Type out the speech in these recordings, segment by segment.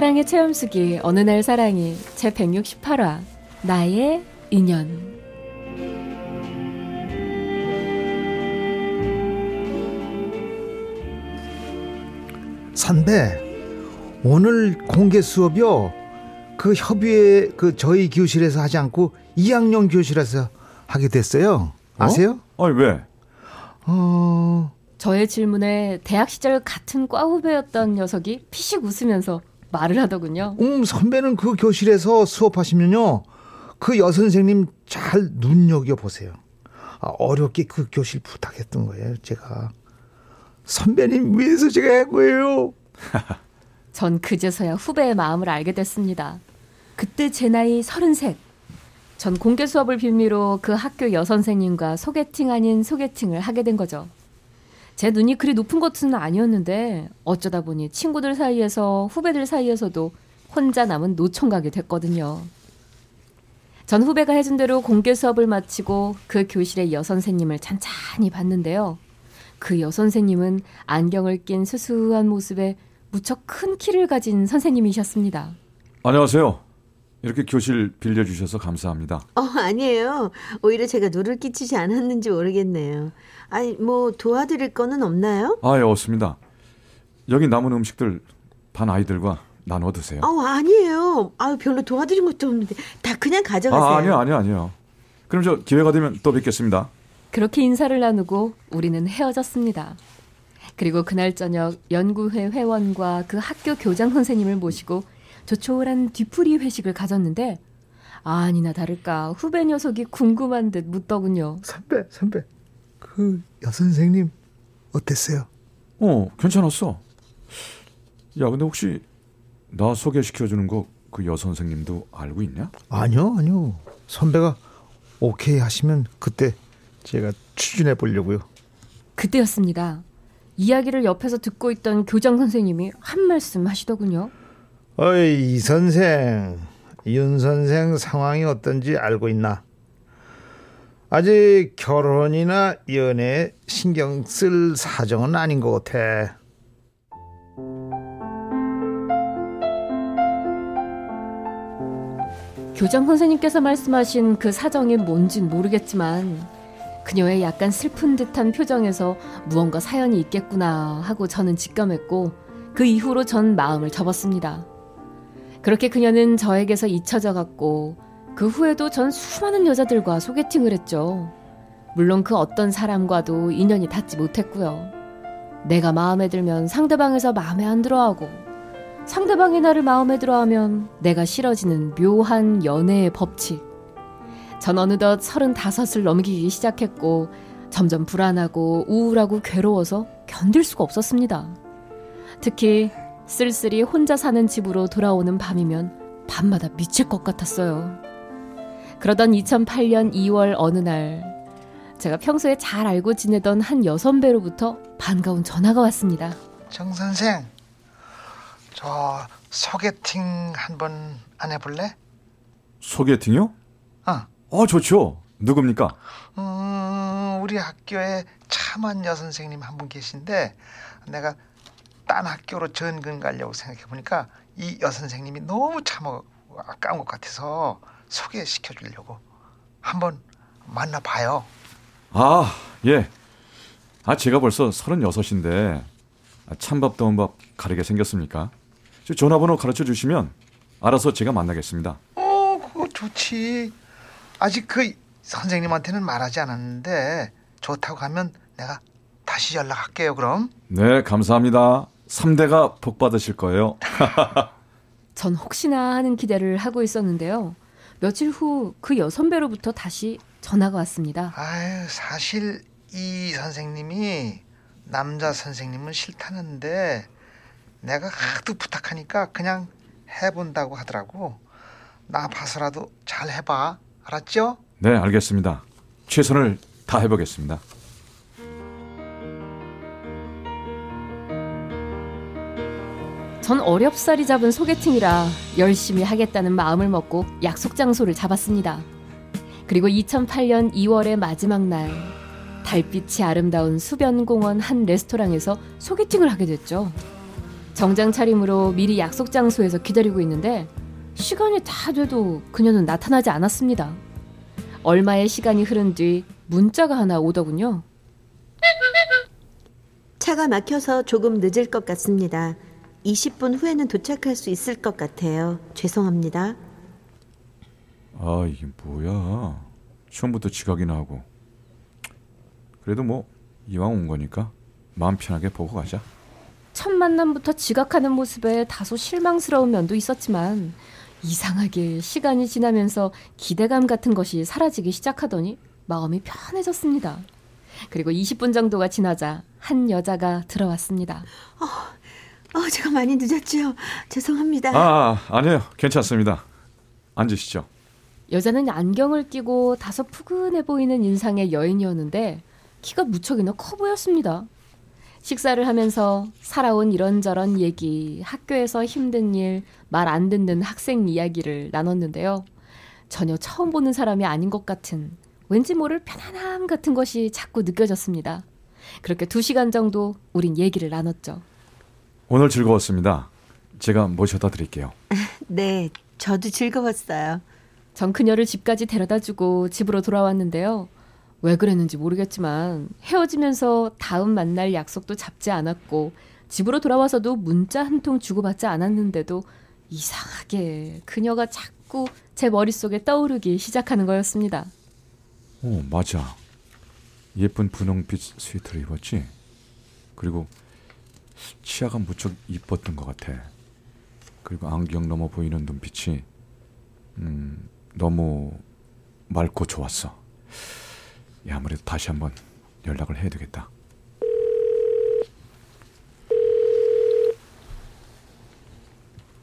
사랑의 체험수기 어느 날 사랑이 제 168화 나의 인연 선배 오늘 공개 수업이요 그 협의회 그 저희 교실에서 하지 않고 2학년 교실에서 하게 됐어요 아세요? 어? 아니 왜? 어 저의 질문에 대학 시절 같은 과 후배였던 녀석이 피식 웃으면서 말을 하더군요. 음, 선배는 그 교실에서 수업하시면요 그 여선생님 잘 눈여겨 보세요 아, 어렵게 그 교실 부탁했던 거예요 제가 선배님 위해서 제가 한 거예요 전 그제서야 후배의 마음을 알게 됐습니다. 그때 제 나이 33. 전 공개 수업을 빌미로 그 학교 여선생님과 소개팅 아닌 소개팅을 하게 된 거죠. 제 눈이 그리 높은 것은 아니었는데 어쩌다 보니 친구들 사이에서 후배들 사이에서도 혼자 남은 노총각이 됐거든요. 전 후배가 해준 대로 공개 수업을 마치고 그 교실의 여선생님을 찬찬히 봤는데요. 그 여선생님은 안경을 낀 수수한 모습에 무척 큰 키를 가진 선생님이셨습니다. 안녕하세요. 이렇게 교실 빌려주셔서 감사합니다. 어, 아니에요. 오히려 제가 누를 끼치지 않았는지 모르겠네요. 아니, 뭐 도와드릴 거는 없나요? 아, 예, 없습니다. 여기 남은 음식들 반 아이들과 나눠 드세요. 어, 아니에요. 아, 별로 도와드린 것도 없는데 다 그냥 가져가세요. 아, 아니요, 아니요, 아니요. 그럼 저 기회가 되면 또 뵙겠습니다. 그렇게 인사를 나누고 우리는 헤어졌습니다. 그리고 그날 저녁 연구회 회원과 그 학교 교장 선생님을 모시고 조촐한 뒤풀이 회식을 가졌는데 아니나 다를까 후배 녀석이 궁금한 듯 묻더군요. 선배 선배 그 여선생님 어땠어요? 어, 괜찮았어. 야, 근데 혹시 나 소개시켜 주는 거 그 여선생님도 알고 있냐? 아니요 아니요 선배가 오케이 하시면 그때 제가 추진해 보려고요 그때였습니다. 이야기를 옆에서 듣고 있던 교장 선생님이 한 말씀 하시더군요. 어이 이 선생 윤 선생 상황이 어떤지 알고 있나? 아직 결혼이나 연애에 신경 쓸 사정은 아닌 것 같아. 교장 선생님께서 말씀하신 그 사정이 뭔진 모르겠지만 그녀의 약간 슬픈 듯한 표정에서 무언가 사연이 있겠구나 하고 저는 직감했고 그 이후로 전 마음을 접었습니다. 그렇게 그녀는 저에게서 잊혀져 갔고 그 후에도 전 수많은 여자들과 소개팅을 했죠. 물론 그 어떤 사람과도 인연이 닿지 못했고요. 내가 마음에 들면 상대방에서 마음에 안 들어하고 상대방이 나를 마음에 들어하면 내가 싫어지는 묘한 연애의 법칙. 전 어느덧 서른다섯을 넘기기 시작했고 점점 불안하고 우울하고 괴로워서 견딜 수가 없었습니다. 특히 쓸쓸히 혼자 사는 집으로 돌아오는 밤이면 밤마다 미칠 것 같았어요. 그러던 2008년 2월 어느 날 제가 평소에 잘 알고 지내던 한 여선배로부터 반가운 전화가 왔습니다. 정 선생, 저 소개팅 한번 안 해볼래? 소개팅이요? 아, 어, 좋죠. 누굽니까? 음, 우리 학교에 참한 여선생님 한 분 계신데 내가 딴 학교로 전근 가려고 생각해 보니까 이 여선생님이 너무 참 아까운 것 같아서 소개시켜 주려고 한번 만나봐요. 아, 예. 아, 제가 벌써 서른여섯인데 아, 찬밥 더운 밥 가리게 생겼습니까? 저 전화번호 가르쳐 주시면 알아서 제가 만나겠습니다. 어, 그거 좋지. 아직 그 선생님한테는 말하지 않았는데 좋다고 하면 내가 다시 연락할게요. 그럼. 네, 감사합니다. 3대가 복 받으실 거예요. 전 혹시나 하는 기대를 하고 있었는데요. 며칠 후 그 여선배로부터 다시 전화가 왔습니다. 아유, 사실 이 선생님이 남자 선생님은 싫다는데 내가 하도 부탁하니까 그냥 해본다고 하더라고. 나 봐서라도 잘 해봐. 알았죠? 네, 알겠습니다. 최선을 다해 보겠습니다. 전 어렵사리 잡은 소개팅이라 열심히 하겠다는 마음을 먹고 약속 장소를 잡았습니다. 그리고 2008년 2월의 마지막 날 달빛이 아름다운 수변공원 한 레스토랑에서 소개팅을 하게 됐죠. 정장 차림으로 미리 약속 장소에서 기다리고 있는데 시간이 다 돼도 그녀는 나타나지 않았습니다. 얼마의 시간이 흐른 뒤 문자가 하나 오더군요. 차가 막혀서 조금 늦을 것 같습니다. 20분 후에는 도착할 수 있을 것 같아요. 죄송합니다. 아, 이게 뭐야. 처음부터 지각이나 하고. 그래도 뭐 이왕 온 거니까 마음 편하게 보고 가자. 첫 만남부터 지각하는 모습에 다소 실망스러운 면도 있었지만 이상하게 시간이 지나면서 기대감 같은 것이 사라지기 시작하더니 마음이 편해졌습니다. 그리고 20분 정도가 지나자 한 여자가 들어왔습니다. 어, 제가 많이 늦었죠. 죄송합니다. 아, 아 아니에요. 괜찮습니다. 앉으시죠. 여자는 안경을 끼고 다소 푸근해 보이는 인상의 여인이었는데 키가 무척이나 커 보였습니다. 식사를 하면서 살아온 이런저런 얘기, 학교에서 힘든 일, 말 안 듣는 학생 이야기를 나눴는데요. 전혀 처음 보는 사람이 아닌 것 같은 왠지 모를 편안함 같은 것이 자꾸 느껴졌습니다. 그렇게 두 시간 정도 우린 얘기를 나눴죠. 오늘 즐거웠습니다. 제가 모셔다 드릴게요. 네, 저도 즐거웠어요. 전 그녀를 집까지 데려다 주고 집으로 돌아왔는데요. 왜 그랬는지 모르겠지만 헤어지면서 다음 만날 약속도 잡지 않았고 집으로 돌아와서도 문자 한 통 주고받지 않았는데도 이상하게 그녀가 자꾸 제 머릿속에 떠오르기 시작하는 거였습니다. 오, 맞아. 예쁜 분홍빛 스웨터를 입었지? 그리고 치아가 무척 이뻤던 것 같아. 그리고 안경 넘어 보이는 눈빛이 음, 너무 맑고 좋았어. 야, 아무래도 다시 한번 연락을 해야 되겠다.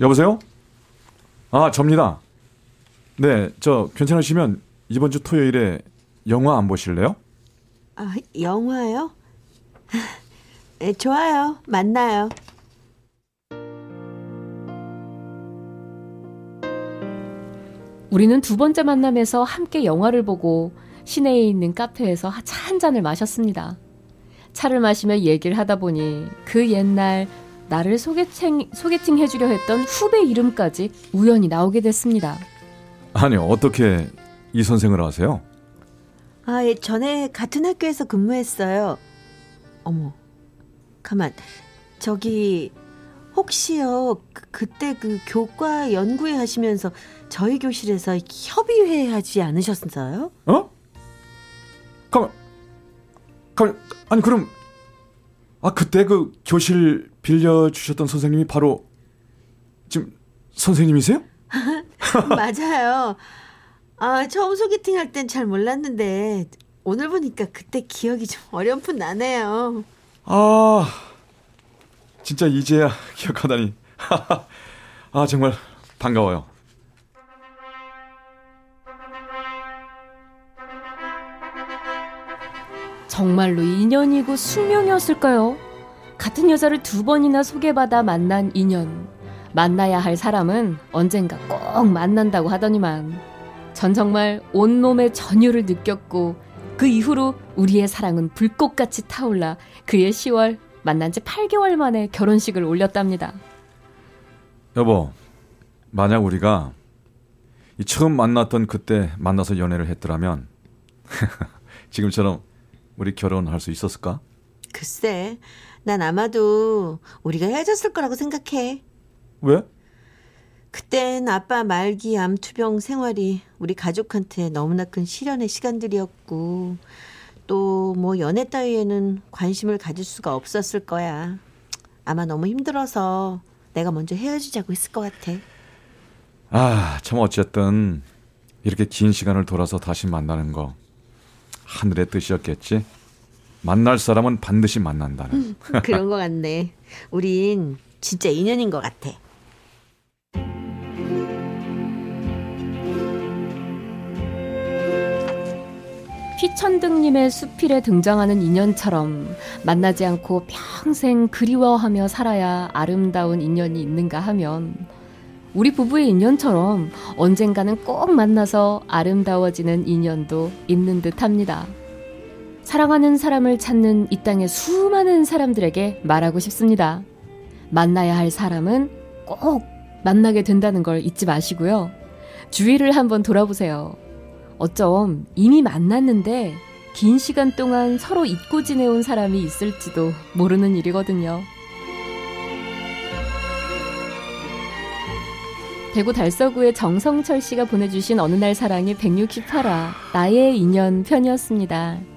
여보세요? 아, 접니다. 네, 저 괜찮으시면 이번 주 토요일에 영화 안 보실래요? 아, 영화요? 네, 좋아요. 만나요. 우리는 두 번째 만남에서 함께 영화를 보고 시내에 있는 카페에서 차 한 잔을 마셨습니다. 차를 마시며 얘기를 하다 보니 그 옛날 나를 소개팅, 소개팅 해주려 했던 후배 이름까지 우연히 나오게 됐습니다. 아니, 어떻게 이 선생을 아세요? 아, 예, 전에 같은 학교에서 근무했어요. 어머, 가만. 저기 혹시요 그, 그때 그 교과 연구회 하시면서 저희 교실에서 협의회 하지 않으셨어요? 어? 가만, 가만, 아니 그럼 아 그때 그 교실 빌려 주셨던 선생님이 바로 지금 선생님이세요? 맞아요. 아, 처음 소개팅 할 땐 잘 몰랐는데 오늘 보니까 그때 기억이 좀 어렴풋 나네요. 아 진짜 이제야 기억하다니 아 정말 반가워요. 정말로 인연이고 숙명이었을까요? 같은 여자를 두 번이나 소개받아 만난 인연. 만나야 할 사람은 언젠가 꼭 만난다고 하더니만 전 정말 온몸의 전율을 느꼈고 그 이후로 우리의 사랑은 불꽃같이 타올라 그의 10월 만난 지 8개월 만에 결혼식을 올렸답니다. 여보 만약 우리가 이 처음 만났던 그때 만나서 연애를 했더라면 지금처럼 우리 결혼할 수 있었을까? 글쎄, 난 아마도 우리가 헤어졌을 거라고 생각해. 왜? 그땐 아빠 말기 암 투병 생활이 우리 가족한테 너무나 큰 시련의 시간들이었고 또 뭐 연애 따위에는 관심을 가질 수가 없었을 거야. 아마 너무 힘들어서 내가 먼저 헤어지자고 했을 것 같아. 아, 참 어쨌든 이렇게 긴 시간을 돌아서 다시 만나는 거 하늘의 뜻이었겠지. 만날 사람은 반드시 만난다는. 그런 것 같네. 우린 진짜 인연인 것 같아. 휘천등님의 수필에 등장하는 인연처럼 만나지 않고 평생 그리워하며 살아야 아름다운 인연이 있는가 하면 우리 부부의 인연처럼 언젠가는 꼭 만나서 아름다워지는 인연도 있는 듯 합니다. 사랑하는 사람을 찾는 이 땅의 수많은 사람들에게 말하고 싶습니다. 만나야 할 사람은 꼭 만나게 된다는 걸 잊지 마시고요. 주위를 한번 돌아보세요. 어쩜 이미 만났는데 긴 시간 동안 서로 잊고 지내온 사람이 있을지도 모르는 일이거든요. 대구 달서구의 정성철 씨가 보내주신 어느 날 사랑이 168화 나의 인연 편이었습니다.